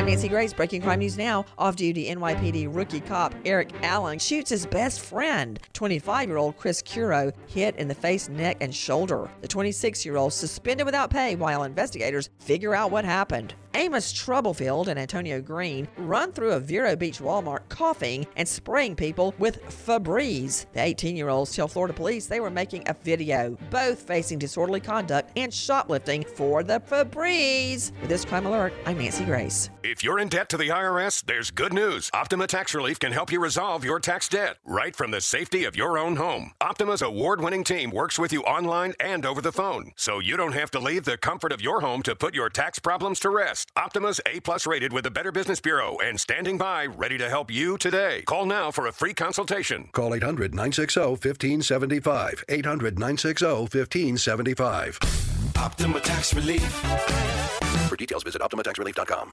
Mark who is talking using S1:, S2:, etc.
S1: I'm Nancy Grace. Breaking crime news now. Off duty NYPD rookie cop Eric Allen shoots his best friend, 25 year old Chris Curo, hit in the face, neck, and shoulder. The 26 year old suspended without pay while investigators figure out what happened. Amos Troublefield and Antonio Green run through a Vero Beach Walmart coughing and spraying people with Febreze. The 18 year olds tell Florida police they were making a video, both facing disorderly conduct and shoplifting for the Febreze. With this crime alert, I'm Nancy Grace.
S2: If you're in debt to the IRS, there's good news. Optima Tax Relief can help you resolve your tax debt right from the safety of your own home. Optima's award winning team works with you online and over the phone, so you don't have to leave the comfort of your home to put your tax problems to rest. Optima's A plus rated with the Better Business Bureau and standing by ready to help you today. Call now for a free consultation.
S3: Call 800 960 1575. 800 960 1575.
S4: Optima Tax Relief.
S3: For details, visit OptimaTaxRelief.com.